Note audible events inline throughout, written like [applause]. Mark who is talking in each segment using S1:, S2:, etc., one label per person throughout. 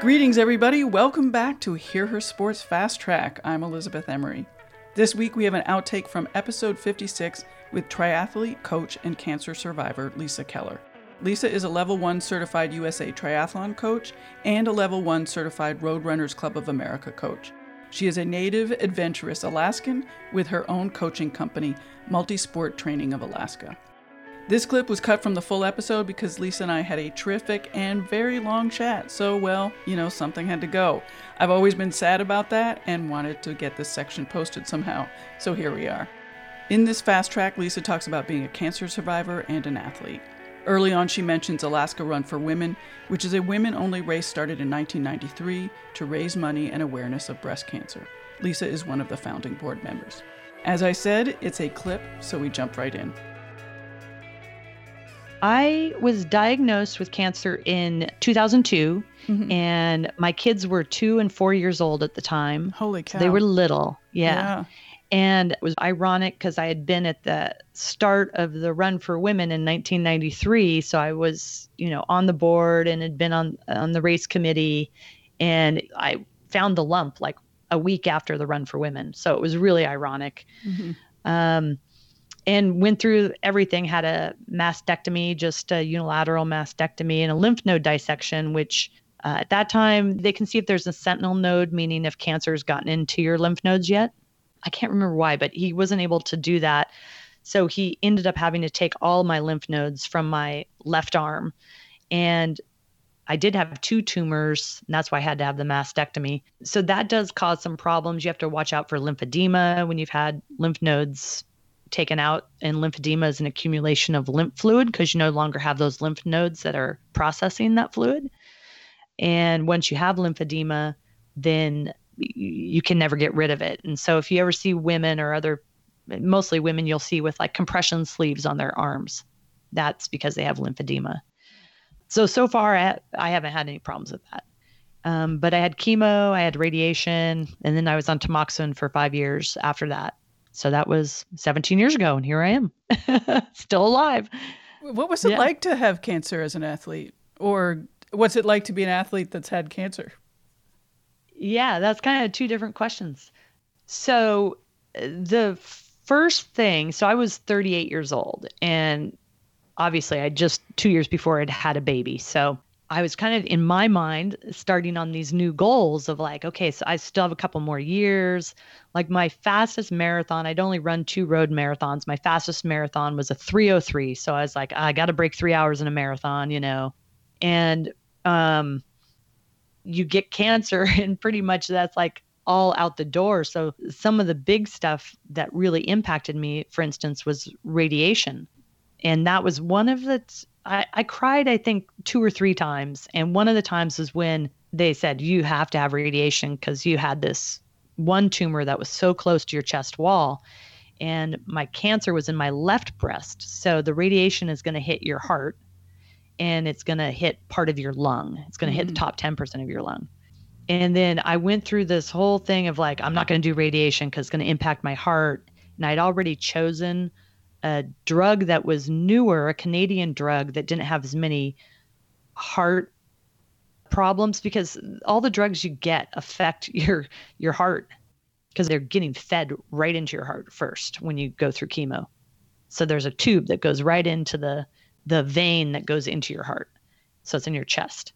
S1: Greetings, everybody. Welcome back to Hear Her Sports Fast Track. I'm Elizabeth Emery. This week we have an outtake from episode 56 with triathlete, coach, and cancer survivor Lisa Keller. Lisa is a level 1 certified USA triathlon coach and a level 1 certified Roadrunners Club of America coach. She is a native adventurous Alaskan with her own coaching company, Multisport Training of Alaska. This clip was cut from the full episode because Lisa and I had a terrific and very long chat, so, well, you know, something had to go. I've always been sad about that and wanted to get this section posted somehow, so here we are. In this fast track, Lisa talks about being a cancer survivor and an athlete. Early on, she mentions Alaska Run for Women, which is a women only race started in 1993 to raise money and awareness of breast cancer. Lisa is one of the founding board members. As I said, it's a clip, so we jump right in.
S2: I was diagnosed with cancer in 2002, mm-hmm. and my kids were two and four years old at the time.
S1: Holy cow.
S2: So they were little. Yeah. yeah. And it was ironic because I had been at the start of the Run for Women in 1993. So I was, you know, on the board and had been on on the race committee, and I found the lump like a week after the Run for Women. So it was really ironic. Mm-hmm. Um, and went through everything had a mastectomy just a unilateral mastectomy and a lymph node dissection which uh, at that time they can see if there's a sentinel node meaning if cancer has gotten into your lymph nodes yet i can't remember why but he wasn't able to do that so he ended up having to take all my lymph nodes from my left arm and I did have two tumors, and that's why I had to have the mastectomy. So that does cause some problems. You have to watch out for lymphedema when you've had lymph nodes taken out and lymphedema is an accumulation of lymph fluid because you no longer have those lymph nodes that are processing that fluid. And once you have lymphedema, then you can never get rid of it. And so if you ever see women or other mostly women you'll see with like compression sleeves on their arms, that's because they have lymphedema. So so far I, I haven't had any problems with that. Um, but I had chemo, I had radiation, and then I was on tamoxifen for five years after that. So that was 17 years ago, and here I am, [laughs] still alive.
S1: What was it yeah. like to have cancer as an athlete? Or what's it like to be an athlete that's had cancer?
S2: Yeah, that's kind of two different questions. So uh, the first thing, so I was 38 years old, and obviously I just two years before I'd had a baby. So I was kind of in my mind starting on these new goals of like, okay, so I still have a couple more years. Like my fastest marathon, I'd only run two road marathons. My fastest marathon was a 303. So I was like, I got to break three hours in a marathon, you know. And um, you get cancer, [laughs] and pretty much that's like all out the door. So some of the big stuff that really impacted me, for instance, was radiation. And that was one of the I, I cried, I think, two or three times. And one of the times was when they said, you have to have radiation because you had this one tumor that was so close to your chest wall. And my cancer was in my left breast. So the radiation is going to hit your heart and it's going to hit part of your lung. It's going to mm-hmm. hit the mm. top 10% of your lung. And then I went through this whole thing of like, I'm not going to do radiation because it's going to impact my heart. And I'd already chosen a drug that was newer, a Canadian drug that didn't have as many heart problems because all the drugs you get affect [laughs] your your heart because they're getting fed right into your heart first when you go through chemo. So there's a tube that goes right into the the vein that goes into your heart. So it's in your chest.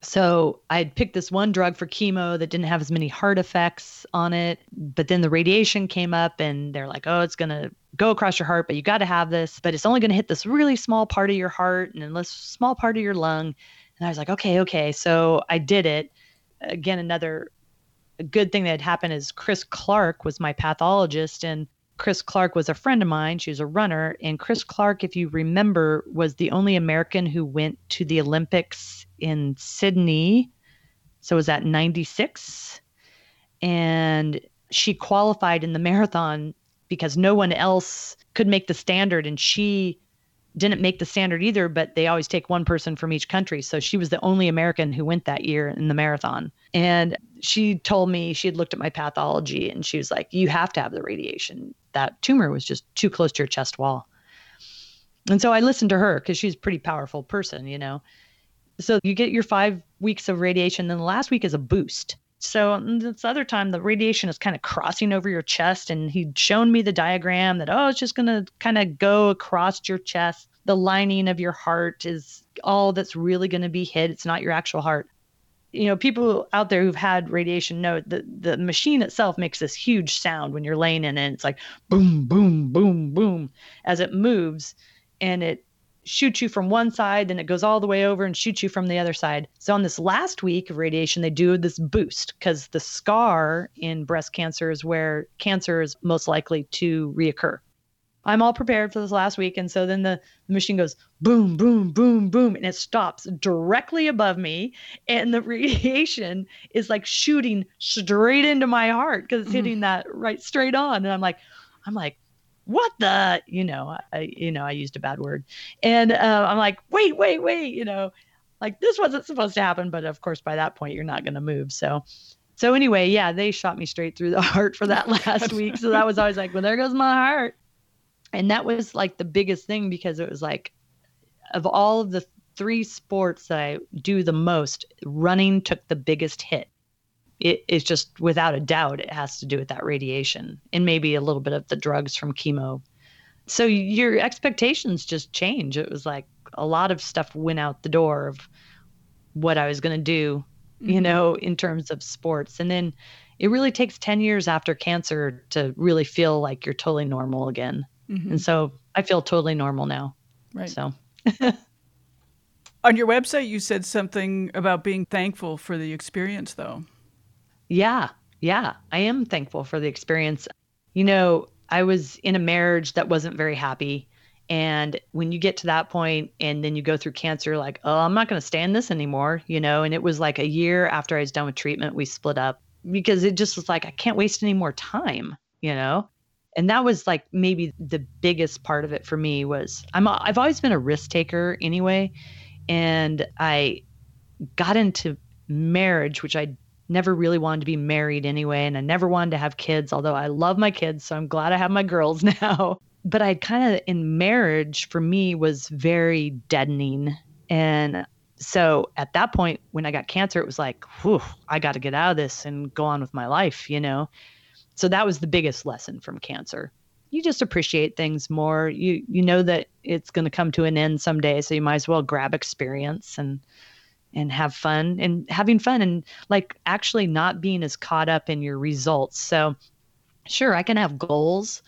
S2: So I'd picked this one drug for chemo that didn't have as many heart effects on it. But then the radiation came up and they're like, oh, it's going to go across your heart, but you got to have this. But it's only going to hit this really small part of your heart and a small part of your lung. And I was like, okay, okay. So I did it. Again, another good thing that had happened is Chris Clark was my pathologist. And Chris Clark was a friend of mine. She was a runner. And Chris Clark, if you remember, was the only American who went to the Olympics in Sydney. So was at 96. And she qualified in the marathon because no one else could make the standard. And she didn't make the standard either, but they always take one person from each country. So she was the only American who went that year in the marathon. And she told me she had looked at my pathology and she was like, You have to have the radiation. That tumor was just too close to your chest wall. And so I listened to her because she's a pretty powerful person, you know. So you get your five weeks of radiation, then the last week is a boost. So this other time, the radiation is kind of crossing over your chest, and he'd shown me the diagram that, oh, it's just going to kind of go across your chest. The lining of your heart is all that's really going to be hit. It's not your actual heart. You know, people out there who've had radiation know that the machine itself makes this huge sound when you're laying in it. It's like boom, boom, boom, boom as it moves, and it shoots you from one side, then it goes all the way over and shoots you from the other side. So on this last week of radiation, they do this boost because the scar in breast cancer is where cancer is most likely to reoccur. I'm all prepared for this last week. And so then the, the machine goes boom, boom, boom, boom, and it stops directly above me. And the [laughs] radiation is like shooting straight into my heart because it's mm-hmm. hitting that right straight on. And I'm like, I'm like, what the you know i you know i used a bad word. And uh, i'm like wait wait wait you know like this wasn't supposed to happen but of course by that point you're not going to move. So so anyway yeah they shot me straight through the [laughs] heart for that last week. So that was always like well there goes my heart. And that was like the biggest thing because it was like of all of the three sports that i do the most running took the biggest hit it is just without a doubt it has to do with that radiation and maybe a little bit of the drugs from chemo. So your expectations just change. It was like a lot of stuff went out the door of what I was going to do, mm-hmm. you know, in terms of sports. And then it really takes 10 years after cancer to really feel like you're totally normal again. Mm-hmm. And so I feel totally normal now. Right. So [laughs]
S1: on your website you said something about being thankful for the experience though.
S2: Yeah. Yeah. I am thankful for the experience. You know, I was in a marriage that wasn't very happy. And when you get to that point and then you go through cancer, like, oh, I'm not going to stand this anymore, you know? And it was like a year after I was done with treatment, we split up because it just was like, I can't waste any more time, you know? And that was like maybe the biggest part of it for me was I'm I've always been a risk taker anyway, and I got into marriage, which I never really wanted to be married anyway. And I never wanted to have kids, although I love my kids. So I'm glad I have my girls [laughs] now. But I kind of, in marriage, for me, was very deadening. And so at that point, when I got cancer, it was like, whew, I got to get out of this and go on with my life, you know? So that was the biggest lesson from cancer. You just appreciate things more. You you know that it's going to come to an end someday, so you might as well grab experience and and have fun and having fun and like actually not being as caught up in your results. So, sure, I can have goals,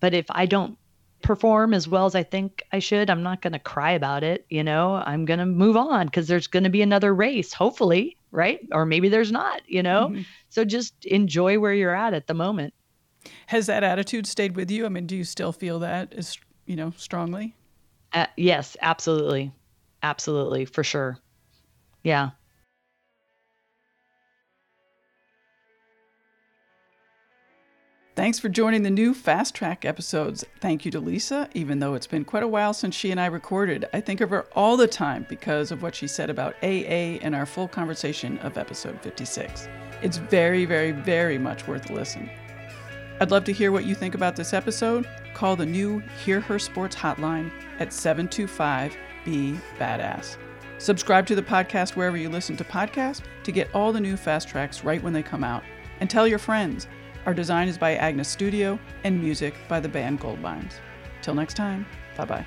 S2: but if I don't perform as well as I think I should, I'm not going to cry about it. You know, I'm going to move on because there's going to be another race, hopefully, right? Or maybe there's not, you know? Mm-hmm. So just enjoy where you're at at the moment.
S1: Has that attitude stayed with you? I mean, do you still feel that as, you know, strongly?
S2: Uh, yes, absolutely. Absolutely, for sure. Yeah.
S1: Thanks for joining the new Fast Track episodes. Thank you to Lisa, even though it's been quite a while since she and I recorded. I think of her all the time because of what she said about AA in our full conversation of episode 56. It's very, very, very much worth a listen. I'd love to hear what you think about this episode. Call the new Hear Her Sports hotline at 725 B Badass. Subscribe to the podcast wherever you listen to podcasts to get all the new fast tracks right when they come out. And tell your friends. Our design is by Agnes Studio and music by the band Goldvines. Till next time, bye bye.